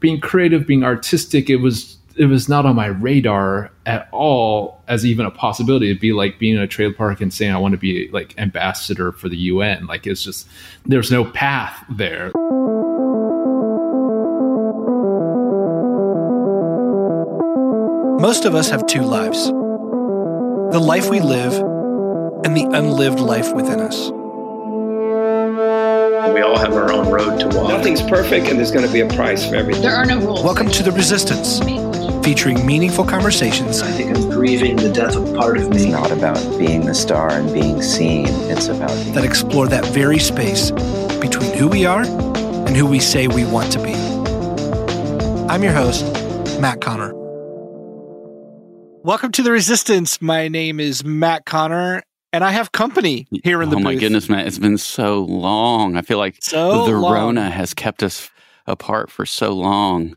being creative, being artistic, it was it was not on my radar at all as even a possibility. It'd be like being in a trailer park and saying I want to be like ambassador for the UN. Like it's just there's no path there. Most of us have two lives the life we live and the unlived life within us. We all have our own road to walk. Nothing's perfect, and there's going to be a price for everything. There are no rules. Welcome to The Resistance, featuring meaningful conversations. I think I'm grieving the death of part of me. It's me. not about being the star and being seen. It's about being that explore that very space between who we are and who we say we want to be. I'm your host, Matt Connor. Welcome to the Resistance. My name is Matt Connor, and I have company here in the oh my booth. goodness, man! It's been so long. I feel like So the long. Rona has kept us apart for so long.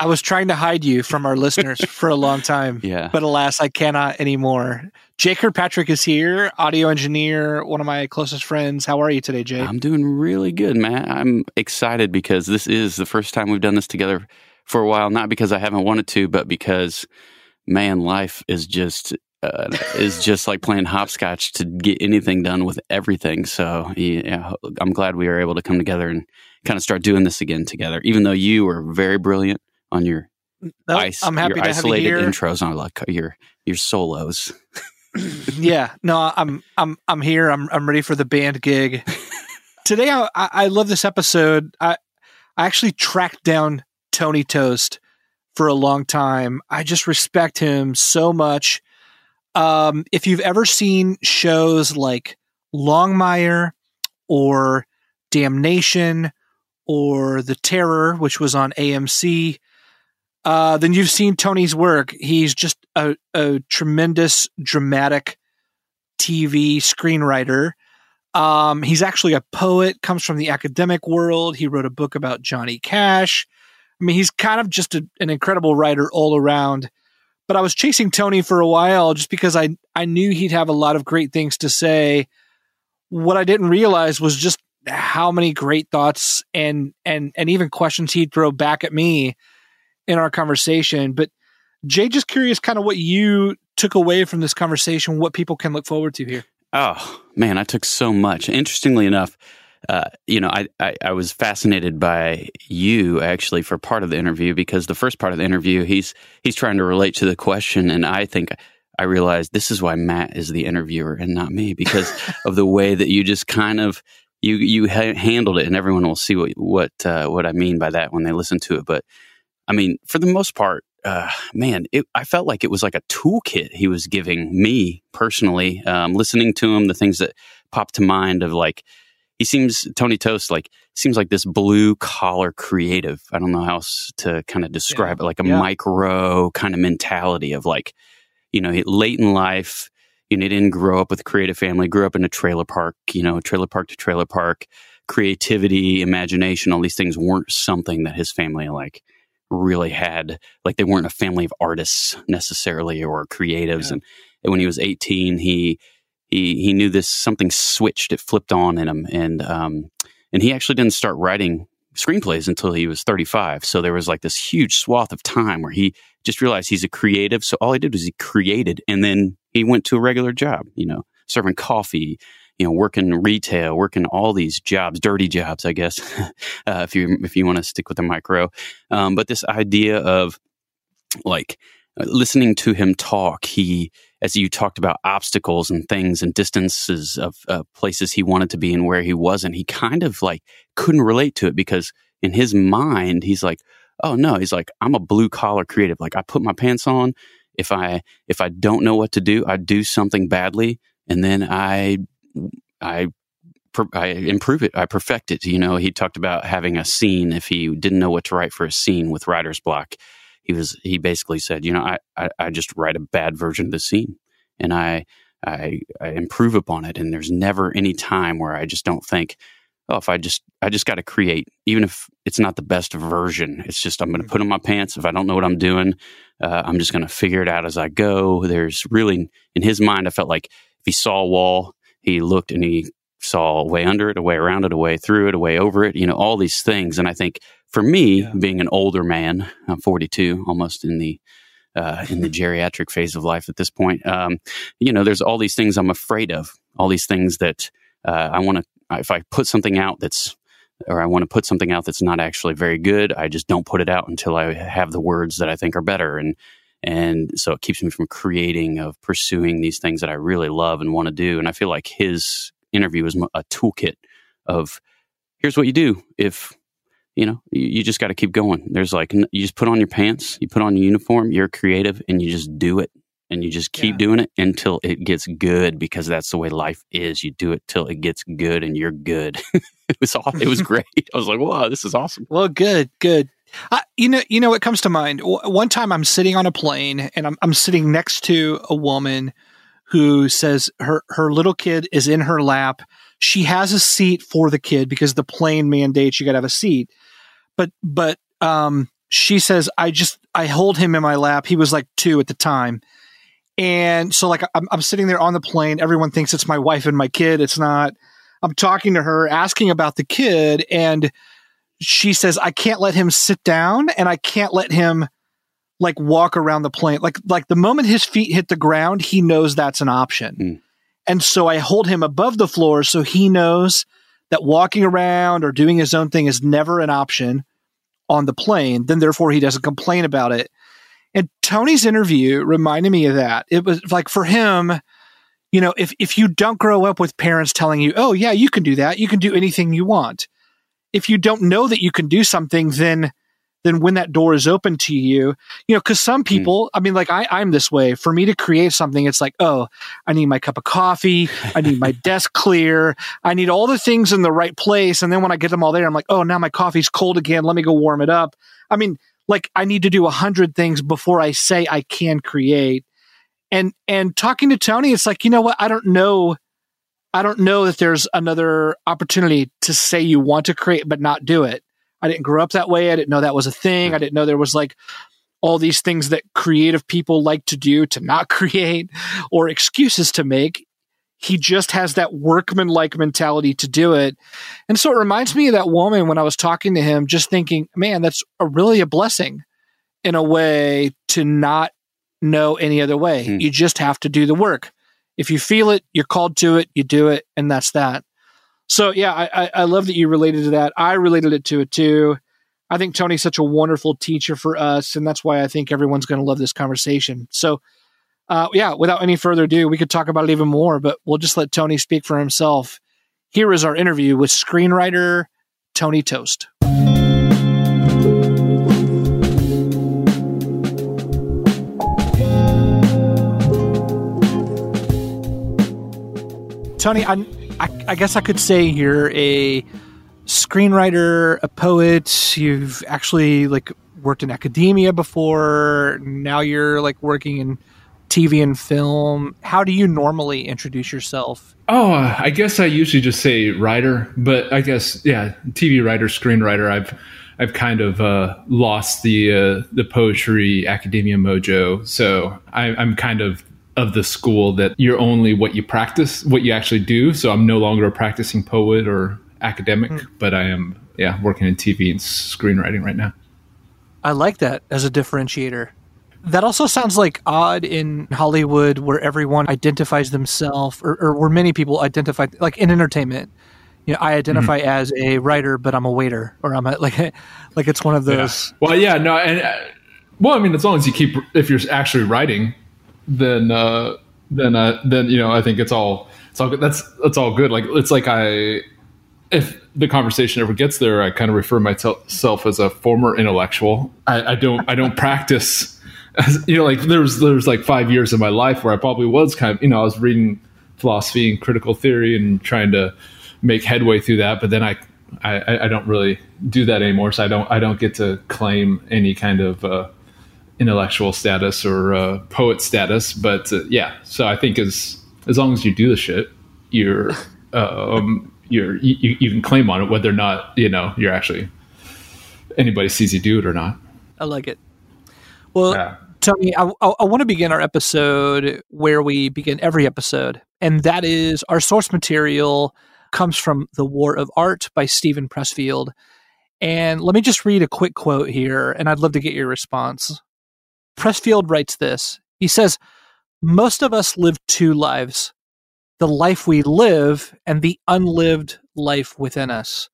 I was trying to hide you from our listeners for a long time, Yeah, but alas, I cannot anymore. Jake Kirkpatrick is here, audio engineer, one of my closest friends. How are you today, Jake? I'm doing really good, man. I'm excited because this is the first time we've done this together for a while. Not because I haven't wanted to, but because man, life is just uh, is just like playing hopscotch to get anything done with everything. So yeah, I'm glad we were able to come together and kind of start doing this again together. Even though you were very brilliant on your No, ice, I'm happy your to have you isolated here. intros on like your your solos. yeah, no, I'm I'm I'm here. I'm I'm ready for the band gig. Today, I I I love this episode. I I actually tracked down Tony Tost for a long time. I just respect him so much. Um, if you've ever seen shows like Longmire or Damnation or The Terror, which was on AMC, uh, then you've seen Tony's work. He's just a, a tremendous dramatic TV screenwriter. Um, he's actually a poet, comes from the academic world. He wrote a book about Johnny Cash. I mean, he's kind of just a, an incredible writer all around. But I was chasing Tony for a while just because I, I knew he'd have a lot of great things to say. What I didn't realize was just how many great thoughts and and and even questions he'd throw back at me in our conversation. But Jay, just curious, kind of what you took away from this conversation, what people can look forward to here. Oh man, I took so much. Interestingly enough, uh, you know, I, I I was fascinated by you actually for part of the interview because the first part of the interview, he's he's trying to relate to the question, and I think I realized this is why Matt is the interviewer and not me because of the way that you just kind of you you ha- handled it, and everyone will see what what uh, what I mean by that when they listen to it. But I mean, for the most part, uh, man, it, I felt like it was like a toolkit he was giving me personally. Um, listening to him, the things that popped to mind of like, he seems Tony Tost like seems like this blue collar creative. I don't know how else to kind of describe it, like a Yeah. Mike Rowe kind of mentality of like, you know, late in life. You know, he didn't grow up with a creative family. Grew up in a trailer park. You know, trailer park to trailer park. Creativity, imagination, all these things weren't something that his family like really had like they weren't a family of artists necessarily or creatives and, and when he was 18 he he he knew this something switched it flipped on in him and um and he actually didn't start writing screenplays until he was 35 so there was like this huge swath of time where he just realized he's a creative so all he did was he created and then he went to a regular job you know serving coffee you know working retail working all these jobs dirty jobs i guess uh, if you if you want to stick with the Mike Rowe um, but this idea of like listening to him talk he as you talked about obstacles and things and distances of uh, places he wanted to be and where he wasn't he kind of like couldn't relate to it because in his mind he's like oh no he's like i'm a blue collar creative like i put my pants on if i if i don't know what to do i do something badly and then i i I improve it. I perfect it. You know, he talked about having a scene. If he didn't know what to write for a scene with writer's block, he was he basically said, you know, I, I, I just write a bad version of the scene, and I, I I improve upon it. And there's never any time where I just don't think, oh, if I just I just got to create, even if it's not the best version. It's just I'm going to put on my pants. If I don't know what I'm doing, uh, I'm just going to figure it out as I go. There's really in his mind, I felt like if he saw a wall, he looked and he saw a way under it, a way around it, a way through it, a way over it, you know, all these things. And I think for me, Yeah. being an older man, I'm 42, almost in the uh, in the geriatric phase of life at this point, um, you know, there's all these things I'm afraid of, all these things that uh, I want to. If I put something out that's, or I want to put something out that's not actually very good, I just don't put it out until I have the words that I think are better, and and so it keeps me from creating, of pursuing these things that I really love and want to do. And I feel like his interview is a toolkit of here's what you do if you know you, you just got to keep going there's like you just put on your pants you put on your uniform you're creative and you just do it and you just keep Yeah. doing it until it gets good because that's the way life is you do it till it gets good and you're good it was awesome. it was great i was like wow this is awesome Well, good, good. Uh, you know, you know what comes to mind. W- one time, I'm sitting on a plane, and I'm I'm sitting next to a woman who says her her little kid is in her lap. She has a seat for the kid because the plane mandates you got to have a seat. But but um, she says I just I hold him in my lap. He was like two at the time. And so like I'm, I'm sitting there on the plane. Everyone thinks it's my wife and my kid. It's not. I'm talking to her, asking about the kid, and she says I can't let him sit down and I can't let him like walk around the plane. Like like the moment his feet hit the ground, he knows that's an option. Mm. And so I hold him above the floor so he knows that walking around or doing his own thing is never an option on the plane. Then therefore he doesn't complain about it. And Tony's interview reminded me of that. It was like for him, you know, if if you don't grow up with parents telling you, "Oh yeah, you can do that. You can do anything you want." If you don't know that you can do something, then then when that door is open to you, you know, because some hmm. people, I mean, like I, I'm this way. For me to create something, it's like, oh, I need my cup of coffee, I need my desk clear, I need all the things in the right place, and then when I get them all there, I'm like, oh, now my coffee's cold again. Let me go warm it up. I mean, like I need to do a hundred things before I say I can create. And and talking to Tony, it's like, you know what? I don't know. I don't know that there's another opportunity to say you want to create but not do it. I didn't grow up that way. I didn't know that was a thing. I didn't know there was like all these things that creative people like to do to not create or excuses to make. He just has that workman like mentality to do it. And so it reminds me of that woman when I was talking to him, just thinking, man, that's a really a blessing in a way to not know any other way. Hmm. You just have to do the work. If you feel it, you're called to it, you do it, and that's that. So yeah, I, I, love that you related to that. I related it to it too. I think Tony's such a wonderful teacher for us, and that's why I think everyone's going to love this conversation. So, uh, yeah, without any further ado, we could talk about it even more, but we'll just let Tony speak for himself. Here is our interview with screenwriter Tony Tost. Tony, I, I, I guess I could say you're a screenwriter, a poet. You've actually like worked in academia before. Now you're like working in TV and film. How do you normally introduce yourself? Oh, I guess I usually just say writer, but I guess yeah, TV writer, screenwriter. I've I've kind of uh, lost the uh, the poetry academia mojo, so I, I'm kind of of the school that you're only what you practice, what you actually do. So I'm no longer a practicing poet or academic, but I am yeah working in TV and screenwriting right now. I like that as a differentiator. That also sounds like odd in Hollywood where everyone identifies themselves or, or where many people identify like in entertainment. You know, I identify as a writer, but I'm a waiter or I'm a, like like it's one of those Well, yeah, no, and uh, well, I mean, as long as you keep, if you're actually writing, then uh, then uh, then you know, I think it's all it's all good. That's that's all good. Like it's like I, if the conversation ever gets there, I kind of refer myself as a former intellectual. I, I don't I don't practice. As, you know, like there was there was like five years of my life where I probably was kind of you know I was reading philosophy and critical theory and trying to make headway through that, but then I I, I don't really do that anymore. So I don't I don't get to claim any kind of uh, intellectual status or uh, poet status. But uh, yeah, so I think as as long as you do the shit, you're um, you're you, you can claim on it whether or not you know you're actually anybody sees you do it or not. I like it. Well, Yeah. Tony, I, I, I want to begin our episode where we begin every episode, and that is our source material comes from The War of Art by Steven Pressfield. And let me just read a quick quote here, and I'd love to get your response. Pressfield writes this. He says, Most of us live two lives the life we live and the unlived life within us.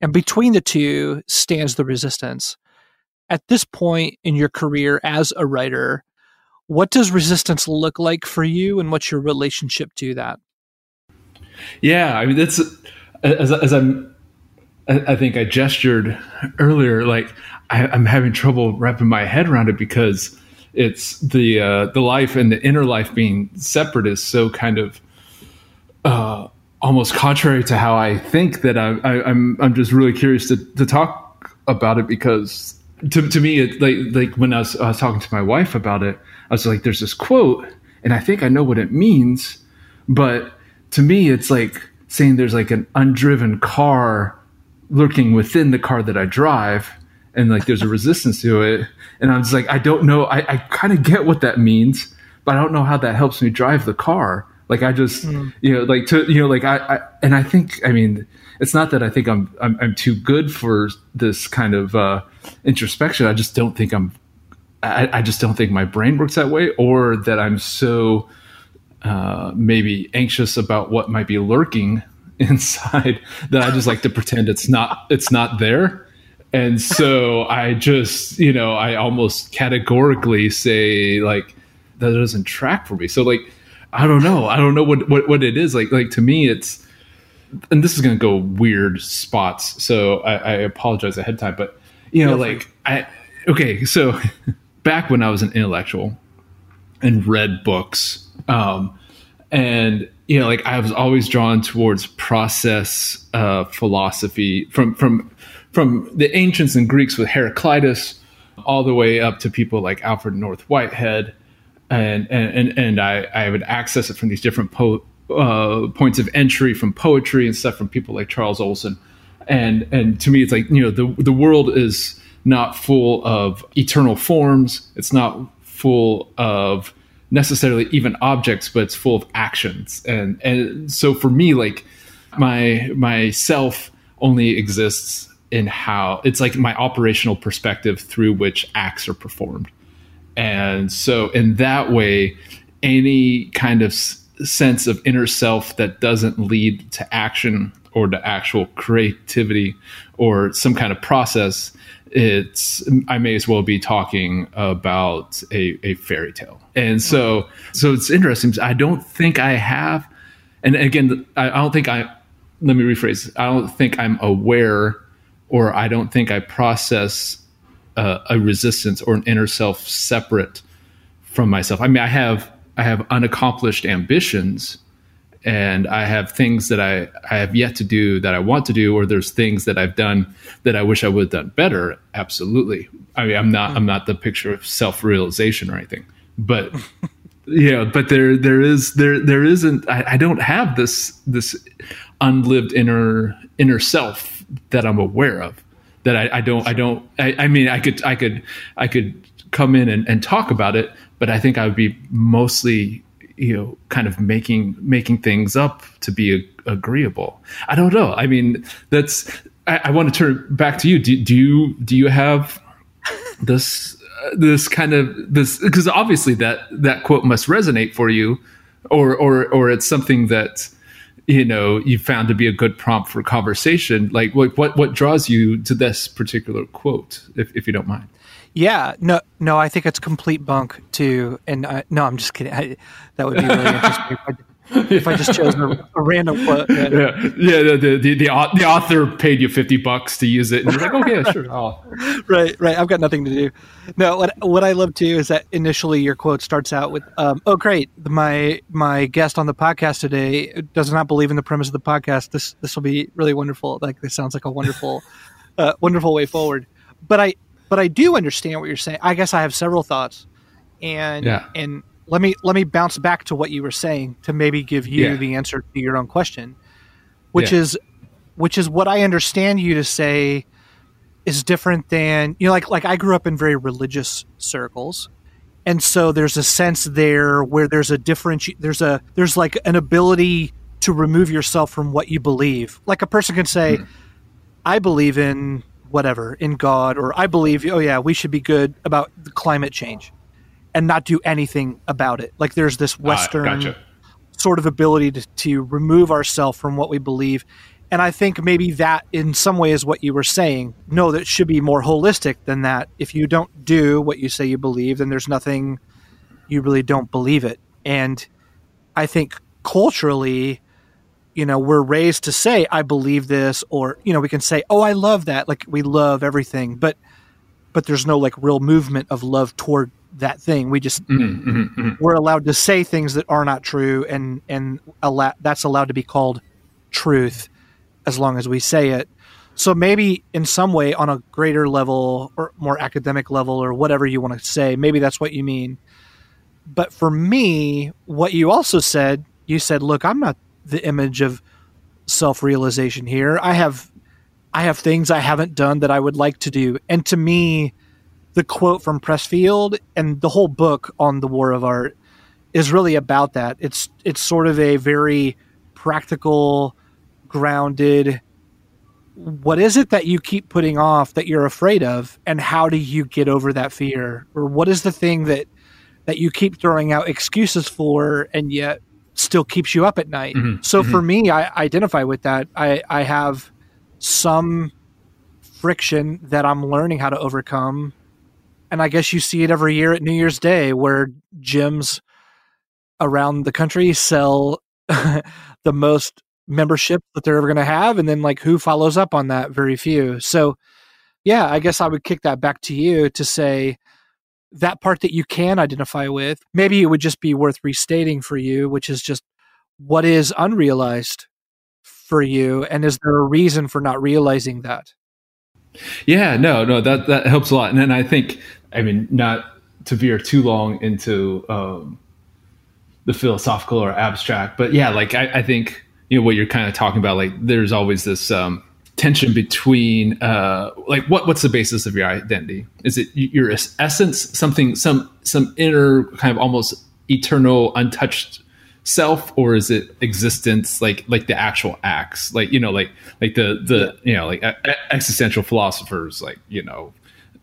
And between the two stands the resistance. At this point in your career as a writer, what does resistance look like for you and what's your relationship to that? Yeah, I mean, that's as, as I'm, I think I gestured earlier, like I, I'm having trouble wrapping my head around it because it's the uh, the life and the inner life being separate is so kind of uh, almost contrary to how I think that I, I, I'm I'm just really curious to, to talk about it because to, to me it like like when I was, I was talking to my wife about it I was like there's this quote and I think I know what it means but to me it's like saying there's like an undriven car lurking within the car that I drive and like there's a resistance to it and I'm just like I don't know I, I kind of get what that means but I don't know how that helps me drive the car like I just, mm. you know, like to, you know, like I, I, and I think, I mean, it's not that I think I'm, I'm, I'm too good for this kind of uh, introspection. I just don't think I'm, I, I, just don't think my brain works that way, or that I'm so uh, maybe anxious about what might be lurking inside that I just like to pretend it's not, it's not there. And so I just, you know, I almost categorically say like that doesn't track for me. So like I don't know. I don't know what, what, what it is. Like like to me it's and this is gonna go weird spots, so I, I apologize ahead of time. But you know, like I okay, so back when I was an intellectual and read books, um, and you know, like I was always drawn towards process uh, philosophy from from from the ancients and Greeks with Heraclitus all the way up to people like Alfred North Whitehead and and and I I would access it from these different po- uh, points of entry from poetry and stuff from people like Charles Olson, and and to me it's like you know the the world is not full of eternal forms. It's not full of necessarily even objects, but it's full of actions. And and so for me, like my myself only exists in how it's like my operational perspective through which acts are performed. And so, in that way, any kind of s- sense of inner self that doesn't lead to action or to actual creativity or some kind of process, it's I may as well be talking about a, a fairy tale. And so, so it's interesting. I don't think I have, and again, I, I don't think I. Let me rephrase. I don't think I'm aware, or I don't think I process a, a resistance or an inner self separate from myself. I mean, I have I have unaccomplished ambitions and I have things that I, I have yet to do that I want to do, or there's things that I've done that I wish I would have done better. Absolutely. I mean, I'm not I'm not the picture of self realization or anything, but know, but there there is there there isn't I, I don't have this this unlived inner inner self that I'm aware of that I, I don't I don't I, I, mean I could I could I could come in and, and talk about it, but I think I would be mostly you know kind of making making things up to be agreeable. I don't know. I mean that's I, I want to turn back to you. Do, do you do you have this this kind of this because obviously that that quote must resonate for you or or or it's something that you know you found to be a good prompt for conversation like what what, what draws you to this particular quote if, if you don't mind? Yeah no no i think it's complete bunk too and uh, no i'm just kidding. I, that would be really interesting if I just chose a, a random quote. Yeah, yeah, yeah the, the, the, the, author paid you 50 bucks to use it. And you're like, oh, yeah, sure. Oh. right, right. I've got nothing to do. No, what, what I love too is that initially your quote starts out with, um, oh, great. My, my guest on the podcast today does not believe in the premise of the podcast. This, this will be really wonderful. Like, this sounds like a wonderful, uh, wonderful way forward. But I, but I do understand what you're saying. I guess I have several thoughts. And, yeah. and, let me let me bounce back to what you were saying to maybe give you yeah. the answer to your own question, which yeah. is which is what I understand you to say is different than you know like like I grew up in very religious circles and so there's a sense there where there's a different there's a there's like an ability to remove yourself from what you believe like a person can say mm. I believe in whatever in God or I believe oh yeah we should be good about the climate change and not do anything about it. Like there's this Western Ah, gotcha. sort of ability to, to remove ourselves from what we believe. And I think maybe that in some way is what you were saying. No, that should be more holistic than that. If you don't do what you say you believe, then there's nothing you really don't believe it. And I think culturally, you know, we're raised to say, I believe this, or, you know, we can say, oh, I love that. Like we love everything. But but there's no like real movement of love toward that thing. We just Mhm, mhm, mhm. we're allowed to say things that are not true, and and allow, that's allowed to be called truth as long as we say it. So maybe in some way, on a greater level or more academic level or whatever you want to say, maybe that's what you mean. But for me, what you also said, you said, "Look, I'm not the image of self-realization here. I have I have things I haven't done that I would like to do." And to me, the quote from Pressfield and the whole book on the War of Art is really about that. It's it's sort of a very practical, grounded. What is it that you keep putting off that you're afraid of, and how do you get over that fear? Or what is the thing that that you keep throwing out excuses for, and yet still keeps you up at night? Mhm, So for me, I identify with that. I I have some friction that I'm learning how to overcome and I guess you see it every year at New Year's Day where gyms around the country sell the most membership that they're ever going to have and then like who follows up on that very few so yeah i guess i would kick that back to you to say that part that you can identify with maybe it would just be worth restating for you which is just what is unrealized for you and is there a reason for not realizing that Yeah, no, no, that that helps a lot. And then I think, I mean, not to veer too long into um, the philosophical or abstract, but yeah, like I, I think you know what you're kind of talking about. Like, there's always this um, tension between, uh, like, what what's the basis of your identity? Is it your essence, something, some some inner kind of almost eternal, untouched self or is it existence like like the actual acts like you know like like the the you know like existential philosophers like you know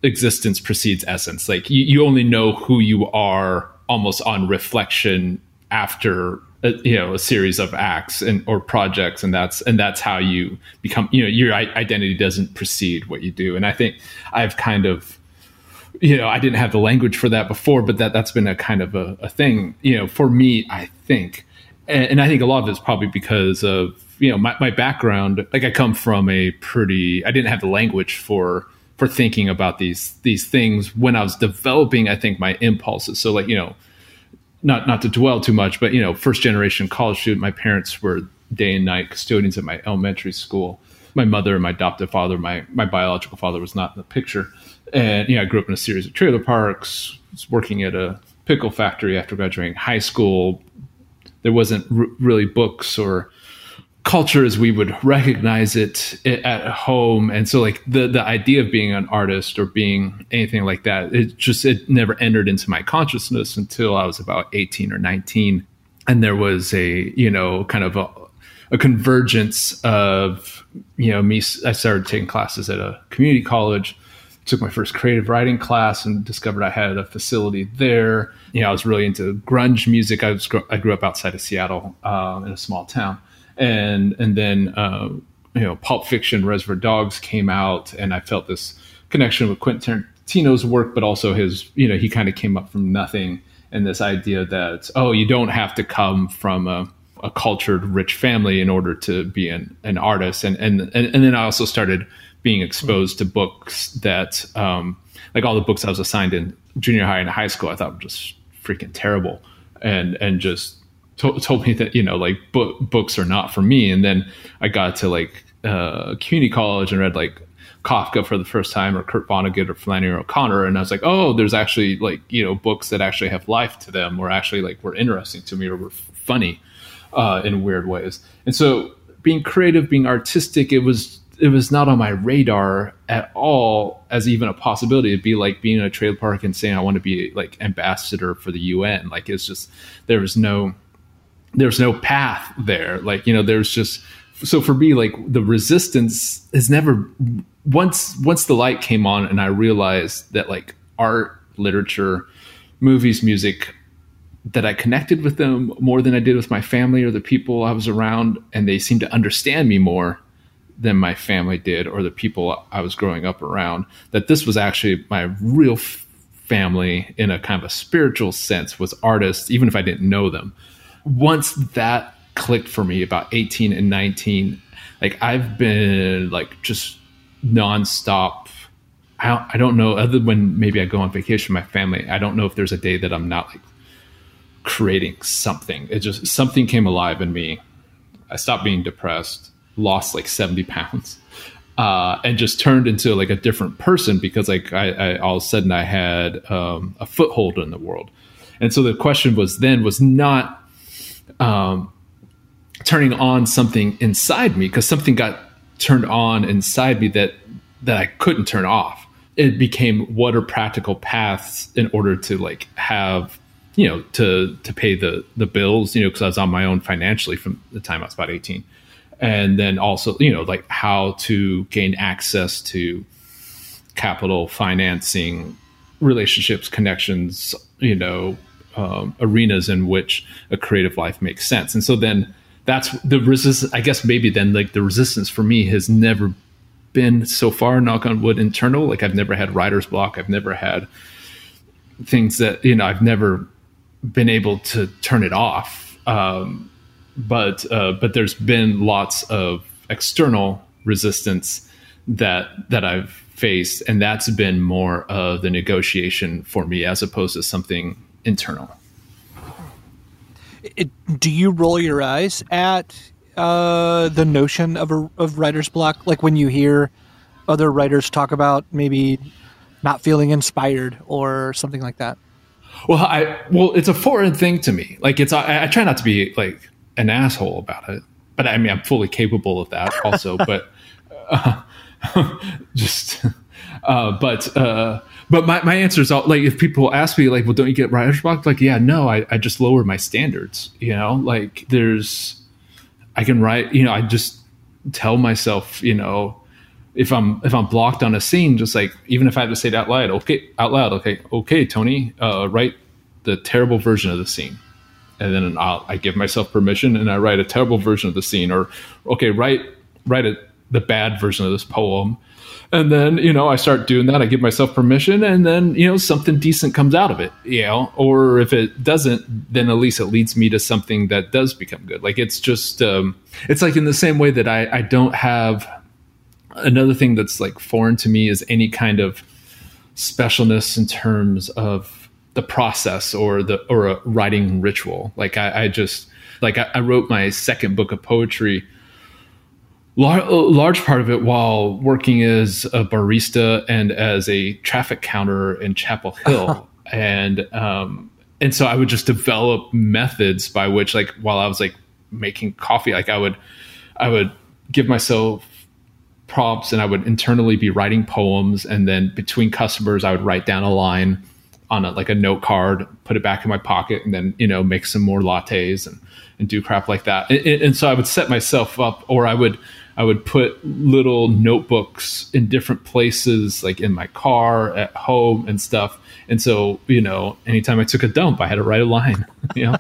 existence precedes essence like you, you only know who you are almost on reflection after a, you know a series of acts and or projects and that's and that's how you become you know your identity doesn't precede what you do and i think i've kind of you know, I didn't have the language for that before, but that that's been a kind of a, a thing, you know, for me, I think, and, and I think a lot of it's probably because of you know my, my background. Like I come from a pretty, I didn't have the language for for thinking about these these things when I was developing. I think my impulses. So like you know, not not to dwell too much, but you know, first generation college student. My parents were day and night custodians at my elementary school. My mother and my adoptive father, my my biological father, was not in the picture. And know, I grew up in a series of trailer parks. Was working at a pickle factory after graduating high school. There wasn't r- really books or culture as we would recognize it at home and so like the the idea of being an artist or being anything like that it just it never entered into my consciousness until i was about 18 or 19 and there was a you know kind of a, a convergence of you know me i started taking classes at a community college took my first creative writing class and discovered I had a facility there. You know, I was really into grunge music. I was I grew up outside of Seattle um, in a small town, and and then uh, you know, Pulp Fiction, Reservoir Dogs came out, and I felt this connection with Quentin Tarantino's work, but also his. You know, he kind of came up from nothing, and this idea that oh, you don't have to come from a a cultured, rich family in order to be an, an artist. And, and, and, and then I also started being exposed to books that, um, like all the books I was assigned in junior high and high school, I thought were just freaking terrible. And, and just to- told me that, you know, like book, books are not for me. And then I got to like, uh, community college and read like Kafka for the first time or Kurt Vonnegut or Flannery O'Connor. And I was like, oh, there's actually like, you know, books that actually have life to them or actually like were interesting to me or were f- funny uh, in weird ways. And so being creative, being artistic, it was it was not on my radar at all as even a possibility. It'd be like being in a trailer park and saying I want to be like ambassador for the UN. Like it's just there was no there's no path there. Like you know there's just so for me like the resistance has never once once the light came on and I realized that like art, literature, movies, music that I connected with them more than I did with my family or the people I was around and they seemed to understand me more than my family did or the people I was growing up around that this was actually my real f- family in a kind of a spiritual sense was artists even if I didn't know them. Once that clicked for me about 18 and 19 like I've been like just nonstop. I don't, I don't know other when maybe I go on vacation with my family. I don't know if there's a day that I'm not like creating something. It just something came alive in me. I stopped being depressed, lost like 70 pounds, uh, and just turned into like a different person because like I, I all of a sudden I had um, a foothold in the world. And so the question was then was not um, turning on something inside me because something got turned on inside me that that I couldn't turn off. It became what are practical paths in order to like have you know to to pay the the bills you know because I was on my own financially from the time I was about 18 and then also you know like how to gain access to capital financing relationships connections you know um, arenas in which a creative life makes sense. And so then that's the resistance i guess maybe then like the resistance for me has never been so far knock on wood internal. Like i've never had writer's block. I've never had things that you know i've never been able to turn it off. Um, but uh, but there's been lots of external resistance that that i've faced. And that's been more of the negotiation for me as opposed to something internal it, do you roll your eyes at uh, the notion of a of writer's block? Like when you hear other writers talk about maybe not feeling inspired or something like that. Well, I well, it's a foreign thing to me. Like it's I, I try not to be like an asshole about it, but I mean I'm fully capable of that also. but uh, just uh, but uh, but my, my answer is all like if people ask me like well don't you get writer's block like yeah no I, I just lower my standards you know? Like there's i can write you know i just tell myself you know if i'm if i'm blocked on a scene just like even if i have to say it out loud okay out loud okay okay tony uh, write the terrible version of the scene. And then I'll, i give myself permission and i write a terrible version of the scene or okay write write a, the bad version of this poem and then you know i start doing that. I give myself permission and then you know something decent comes out of it you know? Or if it doesn't then at least it leads me to something that does become good. Like it's just um, it's like in the same way that i i don't have another thing that's like foreign to me is any kind of specialness in terms of the process or the or a writing ritual. Like i, I just like I, I wrote my second book of poetry a large part of it while working as a barista and as a traffic counter in Chapel Hill, and um, and so I would just develop methods by which, like, while I was like making coffee, like I would, I would give myself prompts and I would internally be writing poems, and then between customers, I would write down a line on a, like a note card, put it back in my pocket, and then you know make some more lattes and and do crap like that. And, and so I would set myself up, or I would I would put little notebooks in different places, like in my car, at home, and stuff. And so, you know, anytime I took a dump, I had to write a line. You know,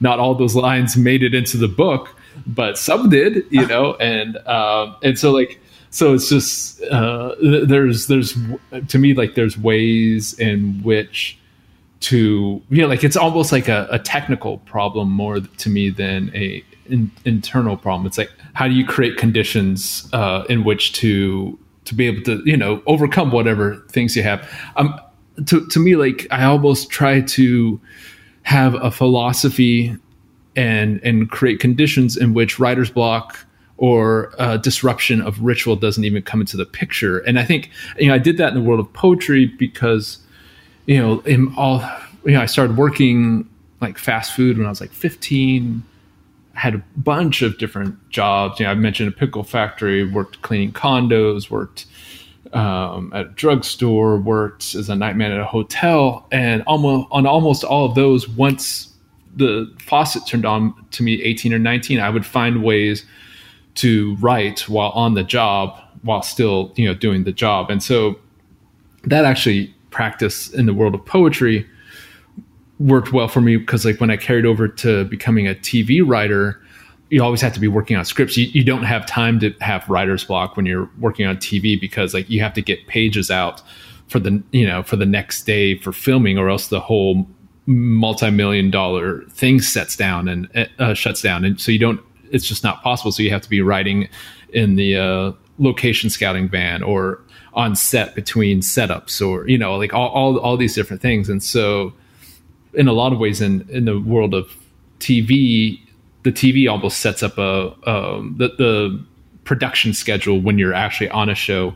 not all those lines made it into the book, but some did. You know, and um, and so like so it's just uh, there's there's to me like there's ways in which to you know like it's almost like a, a technical problem more to me than a in, internal problem. It's like how do you create conditions uh, in which to to be able to you know overcome whatever things you have. Um, to to me, like I almost try to have a philosophy and and create conditions in which writer's block or uh, disruption of ritual doesn't even come into the picture. And I think you know I did that in the world of poetry because you know in all you know I started working like fast food when I was like 15 had a bunch of different jobs. You know, I mentioned a pickle factory, worked cleaning condos, worked um, at a drugstore, worked as a nightman at a hotel, and almost on almost all of those, once the faucet turned on to me, 18 or 19, I would find ways to write while on the job while still you know doing the job and so that actually practice in the world of poetry worked well for me because like when i carried over to becoming a tv writer you always have to be working on scripts. You, you don't have time to have writer's block when you're working on tv because like you have to get pages out for the you know for the next day for filming or else the whole multi-million dollar thing sets down and uh, shuts down. And so you don't it's just not possible. So you have to be writing in the uh, location scouting van or on set between setups or you know like all, all, all these different things. And so in a lot of ways in in the world of tv the tv almost sets up a um, the, the production schedule when you're actually on a show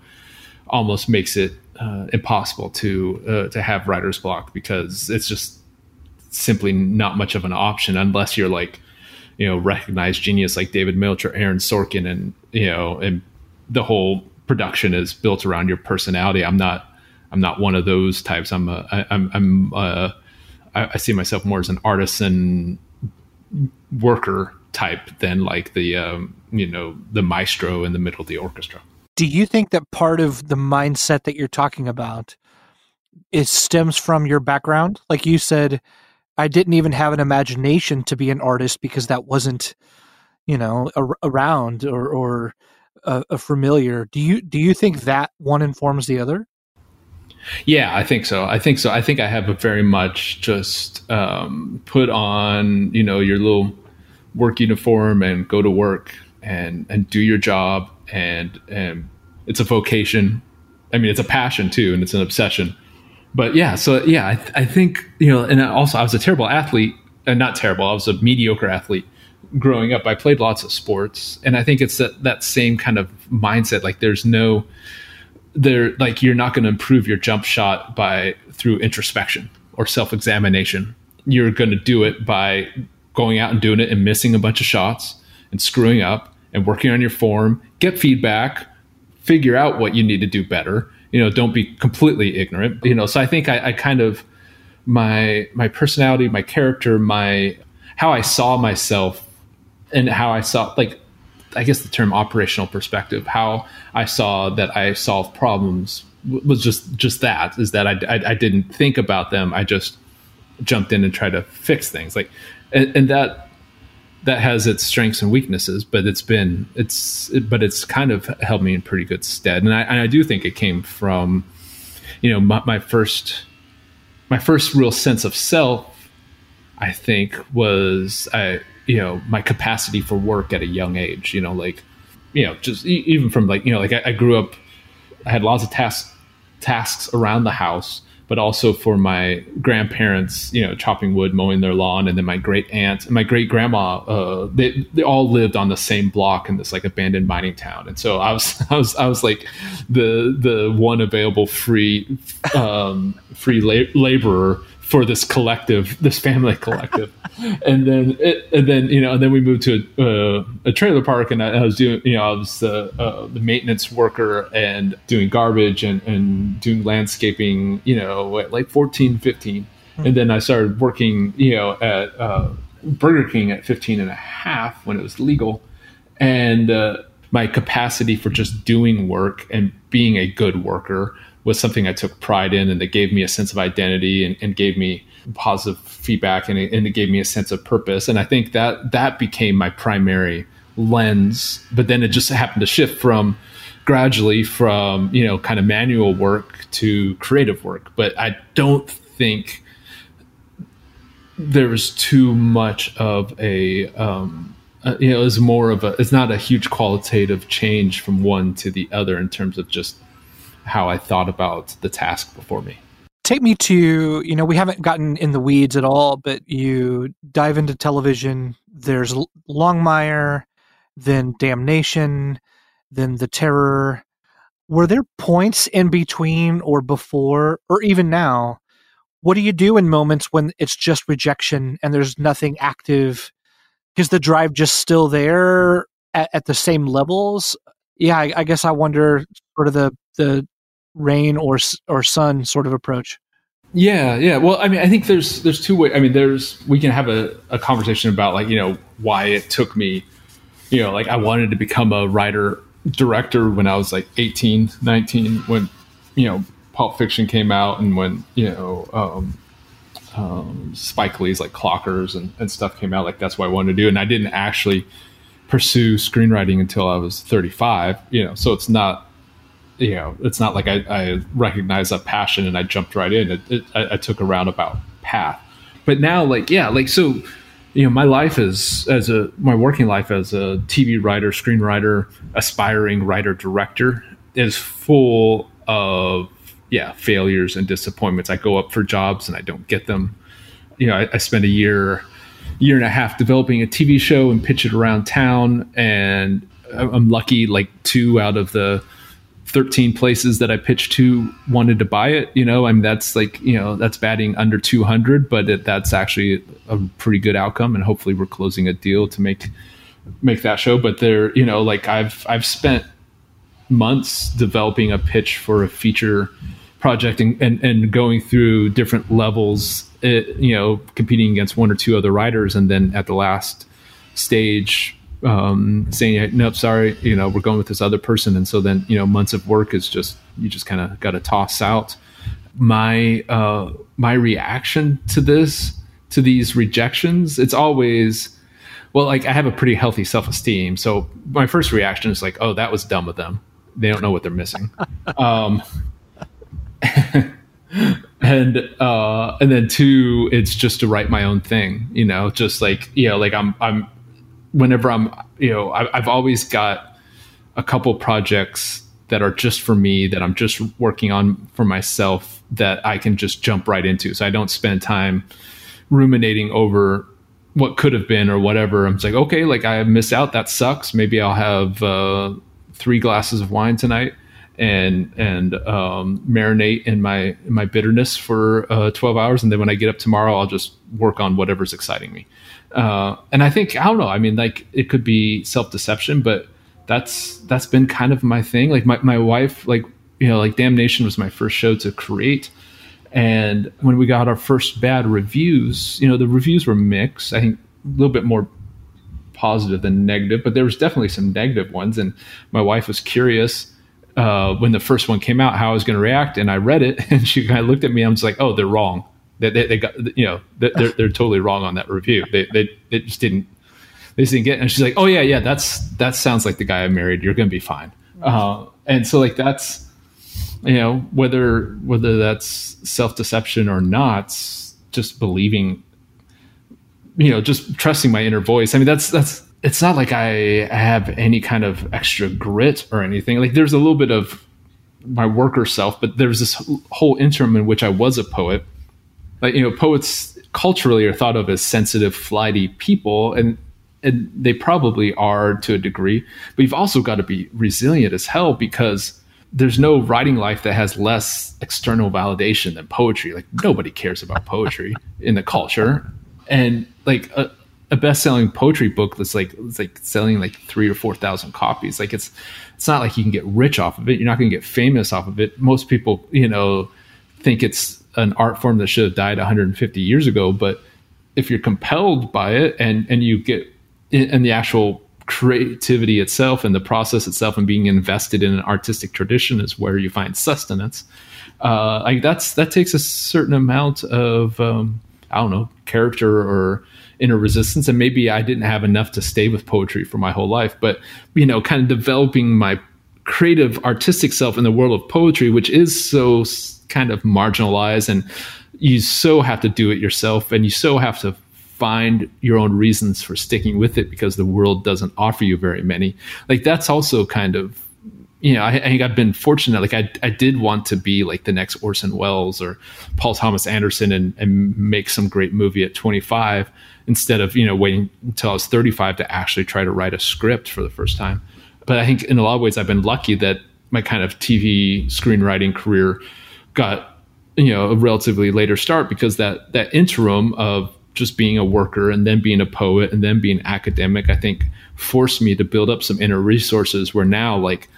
almost makes it uh, impossible to uh, to have writer's block because it's just simply not much of an option unless you're like you know recognized genius like David Milch or Aaron Sorkin and you know and the whole production is built around your personality. I'm not I'm not one of those types. I'm a, I'm I'm uh, I, I see myself more as an artisan worker type than like the um, you know the maestro in the middle of the orchestra. Do you think that part of the mindset that you're talking about it stems from your background? Like you said, I didn't even have an imagination to be an artist because that wasn't, you know, a, around or, or a, a familiar. Do you do you think that one informs the other? Yeah, I think so. I think so. I think I have a very much just um, put on, you know, your little work uniform and go to work and and do your job and and it's a vocation. I mean, it's a passion too, and it's an obsession but yeah, so yeah, I, th- I think you know, and also I was a terrible athlete, and uh, not terrible. I was a mediocre athlete growing up. I played lots of sports, and I think it's that that same kind of mindset. Like there's no there, like you're not going to improve your jump shot by through introspection or self examination. You're going to do it by going out and doing it and missing a bunch of shots and screwing up and working on your form. Get feedback, figure out what you need to do better you know don't be completely ignorant you know so i think I, I, kind of my my personality my character my how i saw myself and how i saw like i guess the term operational perspective how i saw that i solved problems was just just that is that I, I, I didn't think about them i just jumped in and tried to fix things like and, and that that has its strengths and weaknesses, but it's been it's it, but it's kind of held me in pretty good stead, and I, and I do think it came from you know my, my first my first real sense of self. I think was I you know my capacity for work at a young age. You know, like you know just even from like you know like I, I grew up, I had lots of tasks tasks around the house but also for my grandparents, you know, chopping wood, mowing their lawn, and then my great aunt and my great grandma, uh, they they all lived on the same block in this like abandoned mining town, and so I was I was I was like the the one available free um, free la- laborer for this collective, this family collective. and then, it, and then, you know, and then we moved to a, uh, a trailer park and I, I, was doing, you know, I was the, uh, the maintenance worker and doing garbage and, and doing landscaping, you know, at like 14, 15. Mm-hmm. And then I started working, you know, at uh, Burger King at 15 and a half when it was legal. And uh, my capacity for just doing work and being a good worker was something I took pride in and that gave me a sense of identity and, and gave me positive feedback and it, and it gave me a sense of purpose. And I think that that became my primary lens. But then it just happened to shift from gradually from, you know, kind of manual work to creative work. But I don't think there was too much of a, um, uh, you know, it's more of a, it's not a huge qualitative change from one to the other in terms of just how I thought about the task before me. Take me to, you know, we haven't gotten in the weeds at all, but you dive into television. There's Longmire, then Damnation, then The Terror. Were there points in between or before, or even now? What do you do in moments when it's just rejection and there's nothing active? Is the drive just still there at, at the same levels? Yeah, I, I guess I wonder sort of the the rain or or sun sort of approach. Yeah, yeah. Well, I mean, I think there's there's two ways. I mean, there's we can have a, a conversation about like you know why it took me, you know, like I wanted to become a writer director when I was like 18, 19, when, you know, Pulp Fiction came out and when, you know, um, um, Spike Lee's like Clockers and, and stuff came out, like that's what I wanted to do. And I didn't actually pursue screenwriting until I was 35, you know, so it's not, you know, it's not like I, I recognize a passion and I jumped right in. It, it, I, I took a roundabout path. But now, like, yeah, like, so, you know, my life is as a, my working life as a TV writer, screenwriter, aspiring writer, director is full of, yeah, failures and disappointments. I go up for jobs and I don't get them. You know, I, I spend a year, year and a half developing a TV show and pitch it around town. And I'm lucky, like, two out of the, 13 places that I pitched to wanted to buy it. You know, I mean, that's like, you know, that's batting under 200, but it, that's actually a pretty good outcome. And hopefully we're closing a deal to make, make that show. But there, you know, like I've, I've spent months developing a pitch for a feature project and, and, and going through different levels, it, you know, competing against one or two other writers. And then at the last stage, um, saying, nope, sorry, you know, we're going with this other person. And so then, you know, months of work is just, you just kind of got to toss out. My, uh, my reaction to this, to these rejections, it's always, well, like I have a pretty healthy self esteem. So my first reaction is like, oh, that was dumb of them. They don't know what they're missing. um, and uh and then two it's just to write my own thing you know just like you know like i'm i'm whenever I'm, you know, I, I've always got a couple projects that are just for me that I'm just working on for myself that I can just jump right into. So I don't spend time ruminating over what could have been or whatever. I'm like, okay, like I missed out. That sucks. Maybe I'll have uh, three glasses of wine tonight and and um, marinate in my in my bitterness for uh, 12 hours, and then when I get up tomorrow, I'll just work on whatever's exciting me. Uh, and I think I don't know. I mean, like it could be self deception, but that's that's been kind of my thing. Like my my wife, like you know, like Damnation was my first show to create, and when we got our first bad reviews, you know, the reviews were mixed. I think a little bit more positive than negative, but there was definitely some negative ones. And my wife was curious uh, when the first one came out how I was going to react, and I read it, and she kind of looked at me. I was like, "Oh, they're wrong." They, they, they got you know they're they're totally wrong on that review. They they, they just didn't they just didn't get. It. And she's like, oh yeah yeah that's that sounds like the guy I married. You're gonna be fine. Uh, and so like that's you know whether whether that's self deception or not, just believing you know just trusting my inner voice. I mean that's that's it's not like I have any kind of extra grit or anything. Like there's a little bit of my worker self, but there's this whole interim in which I was a poet like you know poets culturally are thought of as sensitive flighty people and and they probably are to a degree but you've also got to be resilient as hell because there's no writing life that has less external validation than poetry. Like nobody cares about poetry in the culture. And like a, a best-selling poetry book that's like it's like selling like three or four thousand copies like it's it's not like you can get rich off of it. You're not going to get famous off of it. Most people you know think it's an art form that should have died 150 years ago. But if you're compelled by it and and you get in the actual creativity itself and the process itself and being invested in an artistic tradition is where you find sustenance. Uh, like that's that takes a certain amount of um, I don't know character or inner resistance, and maybe I didn't have enough to stay with poetry for my whole life. But you know, kind of developing my creative artistic self in the world of poetry, which is so kind of marginalized and you so have to do it yourself and you so have to find your own reasons for sticking with it because the world doesn't offer you very many like that's also kind of you know, I, I, think I've been fortunate. Like I, I did want to be like the next Orson Welles or Paul Thomas Anderson and, and make some great movie at 25 instead of, you know, waiting until I was 35 to actually try to write a script for the first time. But I think in a lot of ways I've been lucky that my kind of TV screenwriting career got you know a relatively later start because that that interim of just being a worker and then being a poet and then being academic i think forced me to build up some inner resources where now like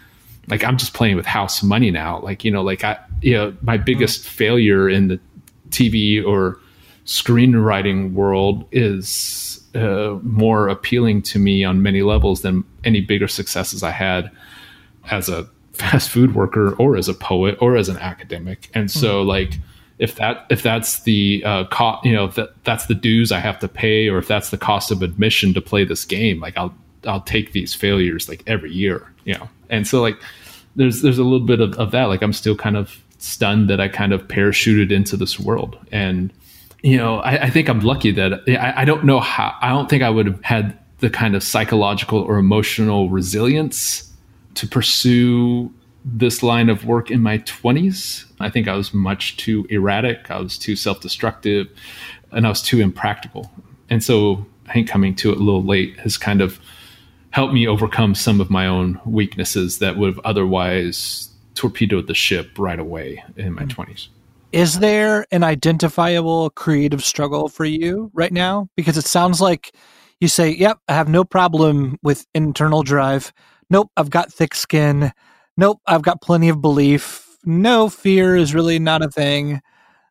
like i'm just playing with house money now like you know like i you know my biggest mm-hmm. failure in the tv or screenwriting world is uh, more appealing to me on many levels than any bigger successes i had as a fast food worker or as a poet or as an academic. And so like if that if that's the uh, co- you know if that that's the dues I have to pay or if that's the cost of admission to play this game, like I'll I'll take these failures like every year, you know. And so like there's there's a little bit of, of that. Like I'm still kind of stunned that I kind of parachuted into this world and you know, I, I think I'm lucky that I, I don't know how, I don't think I would have had the kind of psychological or emotional resilience to pursue this line of work in my 20s. I think I was much too erratic, I was too self destructive, and I was too impractical. And so I think coming to it a little late has kind of helped me overcome some of my own weaknesses that would have otherwise torpedoed the ship right away in my hmm. 20s. Is there an identifiable creative struggle for you right now? Because it sounds like you say, Yep, I have no problem with internal drive. Nope, I've got thick skin. Nope, I've got plenty of belief. No, fear is really not a thing.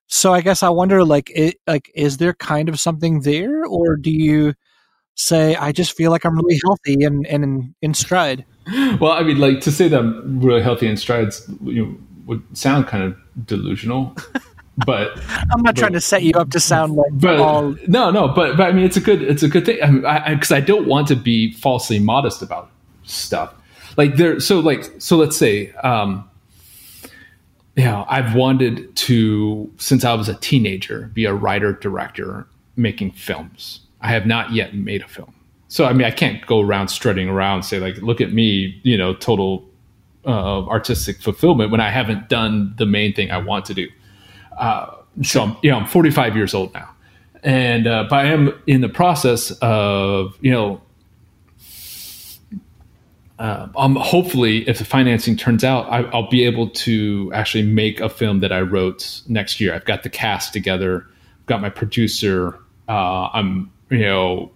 So I guess I wonder, like, it, like, is there kind of something there, or do you say, I just feel like I'm really healthy and, and in, in stride? Well, I mean, like to say that I'm really healthy in strides, you know, would sound kind of delusional, but I'm not but, trying to set you up to sound like but all. No, no, but but I mean, it's a good it's a good thing because I, mean, I, I, I don't want to be falsely modest about stuff. Like there, so like so. Let's say, um, know, I've wanted to since I was a teenager be a writer director making films. I have not yet made a film. So I mean, I can't go around strutting around say like, look at me, you know, total uh, artistic fulfillment when I haven't done the main thing I want to do. Uh, so I'm, you know, I'm 45 years old now, and uh, but I am in the process of you know. Uh, um, hopefully, if the financing turns out, I, I'll be able to actually make a film that I wrote next year. I've got the cast together, got my producer. Uh, I'm you know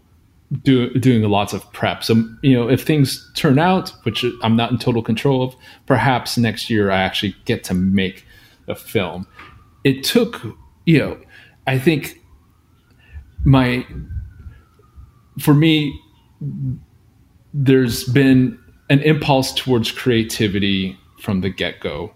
do, doing lots of prep. So, you know, if things turn out, which I'm not in total control of, perhaps next year I actually get to make a film. It took, you know, I think my, for me, there's been an impulse towards creativity from the get go.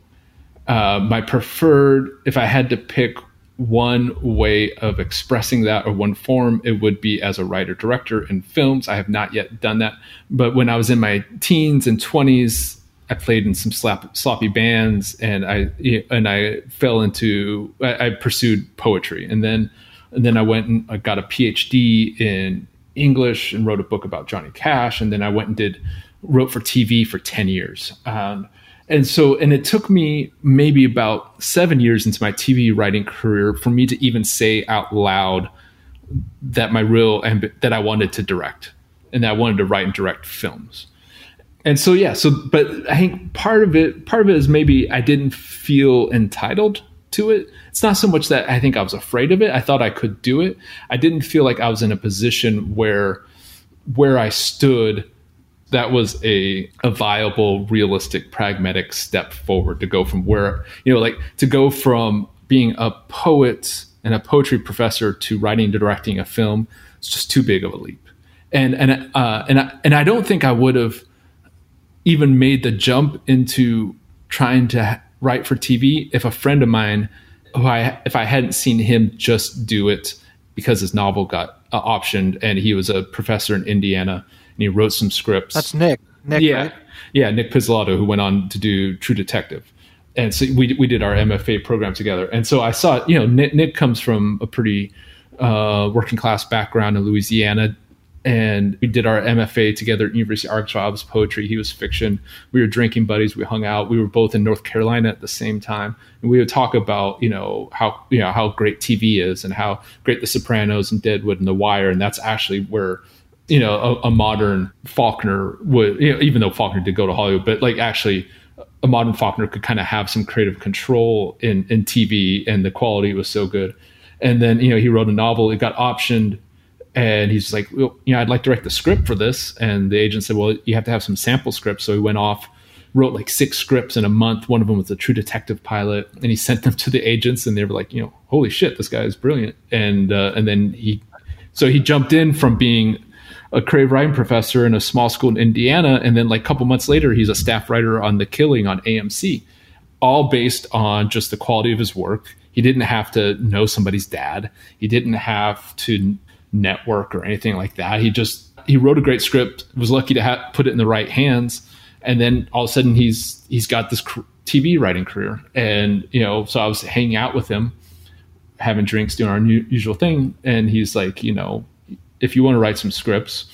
Uh, my preferred, if I had to pick one way of expressing that or one form it would be as a writer director in films. I have not yet done that but when i was in my teens and 20s i played in some slap, sloppy bands and i and i fell into I, I pursued poetry. And then and then i went and I got a phd in english and wrote a book about johnny cash. And then i went and did wrote for tv for 10 years. Um, and so and it took me maybe about seven years into my tv writing career for me to even say out loud that my real amb- that i wanted to direct and that i wanted to write and direct films. And so yeah so but i think part of it part of it is maybe i didn't feel entitled to it. It's not so much that i think i was afraid of it. I thought i could do it. I didn't feel like i was in a position where where i stood that was a, a viable, realistic, pragmatic step forward to go from where, you know, like to go from being a poet and a poetry professor to writing and directing a film. It's just too big of a leap. And, and, uh, and, I, and I don't think I would have even made the jump into trying to write for TV if a friend of mine, who I, if I hadn't seen him just do it because his novel got uh, optioned and he was a professor in Indiana and he wrote some scripts. That's Nic. Nic yeah, right? yeah, Nic Pizzolatto, who went on to do True Detective, and so we we did our MFA program together. And so I saw, you know, Nic, Nic comes from a pretty uh, working class background in Louisiana, and we did our MFA together at University of Arkansas. I was poetry, he was fiction. We were drinking buddies. We hung out. We were both in North Carolina at the same time, and we would talk about you know how you know how great TV is and how great The Sopranos and Deadwood and The Wire, and that's actually where you know a, a, modern Faulkner would you know even though Faulkner did go to Hollywood, but like actually a modern Faulkner could kind of have some creative control in in TV, and the quality was so good. And then you know he wrote a novel, it got optioned. And he's like, well, you know, I'd like to write the script for this. And the agent said, well, you have to have some sample scripts. So he went off, wrote like six scripts in a month. One of them was a True Detective pilot, and he sent them to the agents, and they were like, you know, holy shit, this guy is brilliant. And uh, and then he, so he jumped in from being a creative writing professor in a small school in Indiana, and then like a couple months later, he's a staff writer on The Killing on AMC, all based on just the quality of his work. He didn't have to know somebody's dad. He didn't have to network or anything like that. He just he wrote a great script. Was lucky to ha- put it in the right hands, and then all of a sudden he's he's got this cr- TV writing career. And you know, so I was hanging out with him, having drinks, doing our new, usual thing, and he's like, you know, if you want to write some scripts,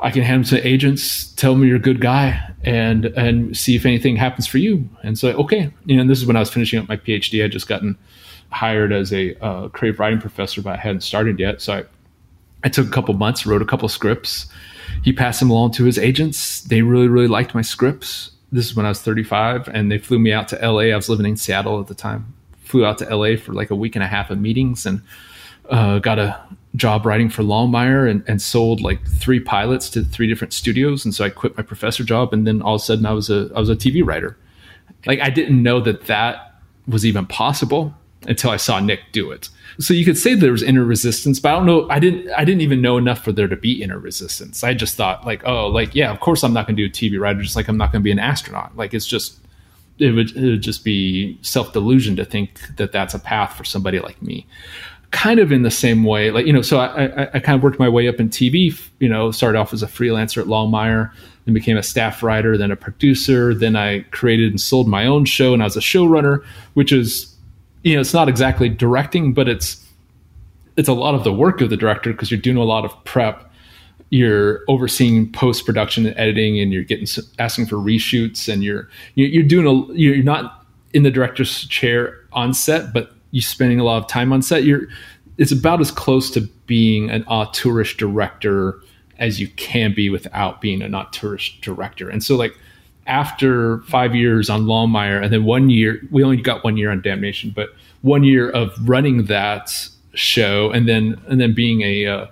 I can hand them to agents, tell them you're a good guy, and and see if anything happens for you. And so, okay, you know, and this is when I was finishing up my PhD. I would just gotten hired as a uh, creative writing professor, but I hadn't started yet. So I, I took a couple months, wrote a couple scripts. He passed them along to his agents. They really, really liked my scripts. This is when I was 35, and they flew me out to LA. I was living in Seattle at the time. Flew out to LA for like a week and a half of meetings and uh, got a job writing for Longmire and, and sold like three pilots to three different studios. And so I quit my professor job, and then all of a sudden I was a I was a TV writer. Like I didn't know that that was even possible until I saw Nic do it. So you could say there was inner resistance, but I don't know. I didn't. I didn't even know enough for there to be inner resistance. I just thought like, oh, like yeah, of course I'm not going to do a TV writer, just like I'm not going to be an astronaut. Like it's just it would, it would just be self delusion to think that that's a path for somebody like me kind of in the same way. Like, you know, so I, I, I, kind of worked my way up in TV, you know, started off as a freelancer at Longmire, then became a staff writer, then a producer. Then I created and sold my own show and I was a showrunner, which is, you know, it's not exactly directing, but it's, it's a lot of the work of the director because you're doing a lot of prep. You're overseeing post production and editing, and you're getting asking for reshoots, and you're you're doing a you're not in the director's chair on set, but you're spending a lot of time on set, you're it's about as close to being an auteurish director as you can be without being an auteurish director. And so like after five years on Longmire and then one year, we only got one year on Damnation, but one year of running that show and then and then being a uh,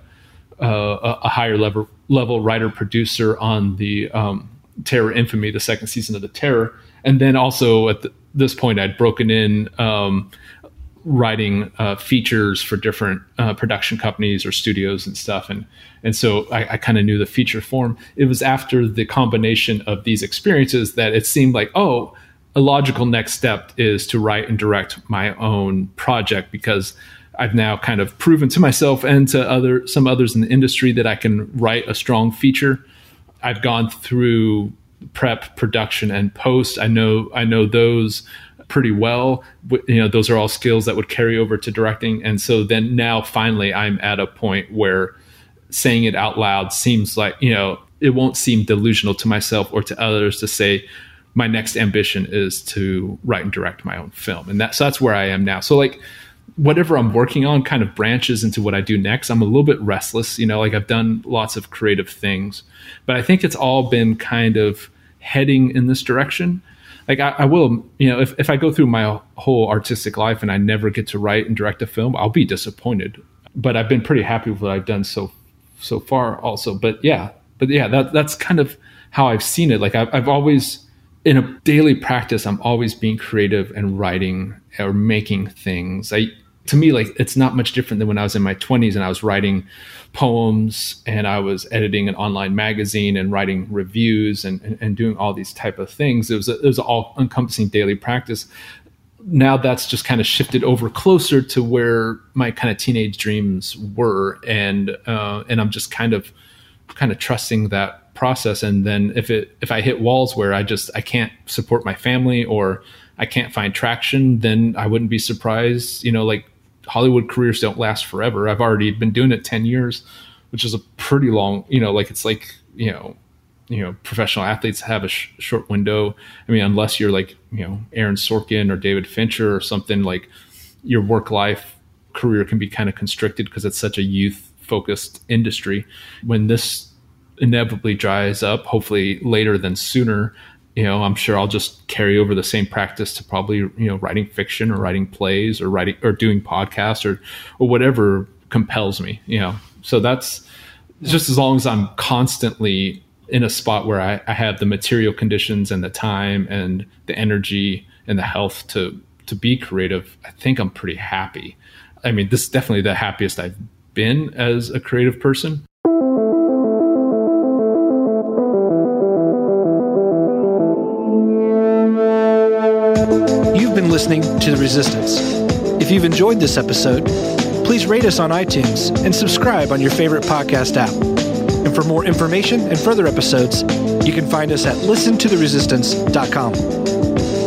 uh, a higher level level writer producer on the um, Terror Infamy, the second season of the Terror, and then also at the, this point I'd broken in um, writing uh, features for different uh, production companies or studios and stuff and and so I, I kind of knew the feature form. It was after the combination of these experiences that it seemed like oh a logical next step is to write and direct my own project because I've now kind of proven to myself and to other some others in the industry that I can write a strong feature. I've gone through prep, production, and post. I know I know those pretty well. You know, those are all skills that would carry over to directing. And so then now finally I'm at a point where saying it out loud seems like, you know, it won't seem delusional to myself or to others to say my next ambition is to write and direct my own film. And that's so that's where I am now. So like whatever I'm working on kind of branches into what I do next. I'm a little bit restless, you know, like I've done lots of creative things, but I think it's all been kind of heading in this direction like I, I, will, you know, if, if I go through my whole artistic life and I never get to write and direct a film, I'll be disappointed. But I've been pretty happy with what I've done so so far, also. But yeah, but yeah, that that's kind of how I've seen it. Like I've, I've always in a daily practice, I'm always being creative and writing or making things. I to me like it's not much different than when I was in my 20s and I was writing poems and I was editing an online magazine and writing reviews and, and, and doing all these type of things. It was a, it was all encompassing daily practice. Now that's just kind of shifted over closer to where my kind of teenage dreams were, and uh, and I'm just kind of kind of trusting that process. And then if it if I hit walls where I just I can't support my family or I can't find traction, then I wouldn't be surprised. You know, like Hollywood careers don't last forever. I've already been doing it 10 years, which is a pretty long, you know, like it's like, you know, you know, professional athletes have a sh- short window. I mean, unless you're like, you know, Aaron Sorkin or David Fincher or something like your work life career can be kind of constricted because it's such a youth focused industry. When this inevitably dries up, hopefully later than sooner, you know, I'm sure I'll just carry over the same practice to probably, you know, writing fiction or writing plays or writing or doing podcasts or or whatever compels me, you know. So that's just as long as I'm constantly in a spot where I, I have the material conditions and the time and the energy and the health to to be creative, I think I'm pretty happy. I mean, this is definitely the happiest I've been as a creative person. Listening to The Resistance. If you've enjoyed this episode, please rate us on iTunes and subscribe on your favorite podcast app. And for more information and further episodes, you can find us at listentotheresistance.com.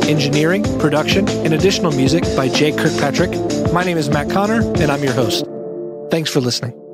Engineering, production, and additional music by Jake Kirkpatrick. My name is Matt Connor, and I'm your host. Thanks for listening.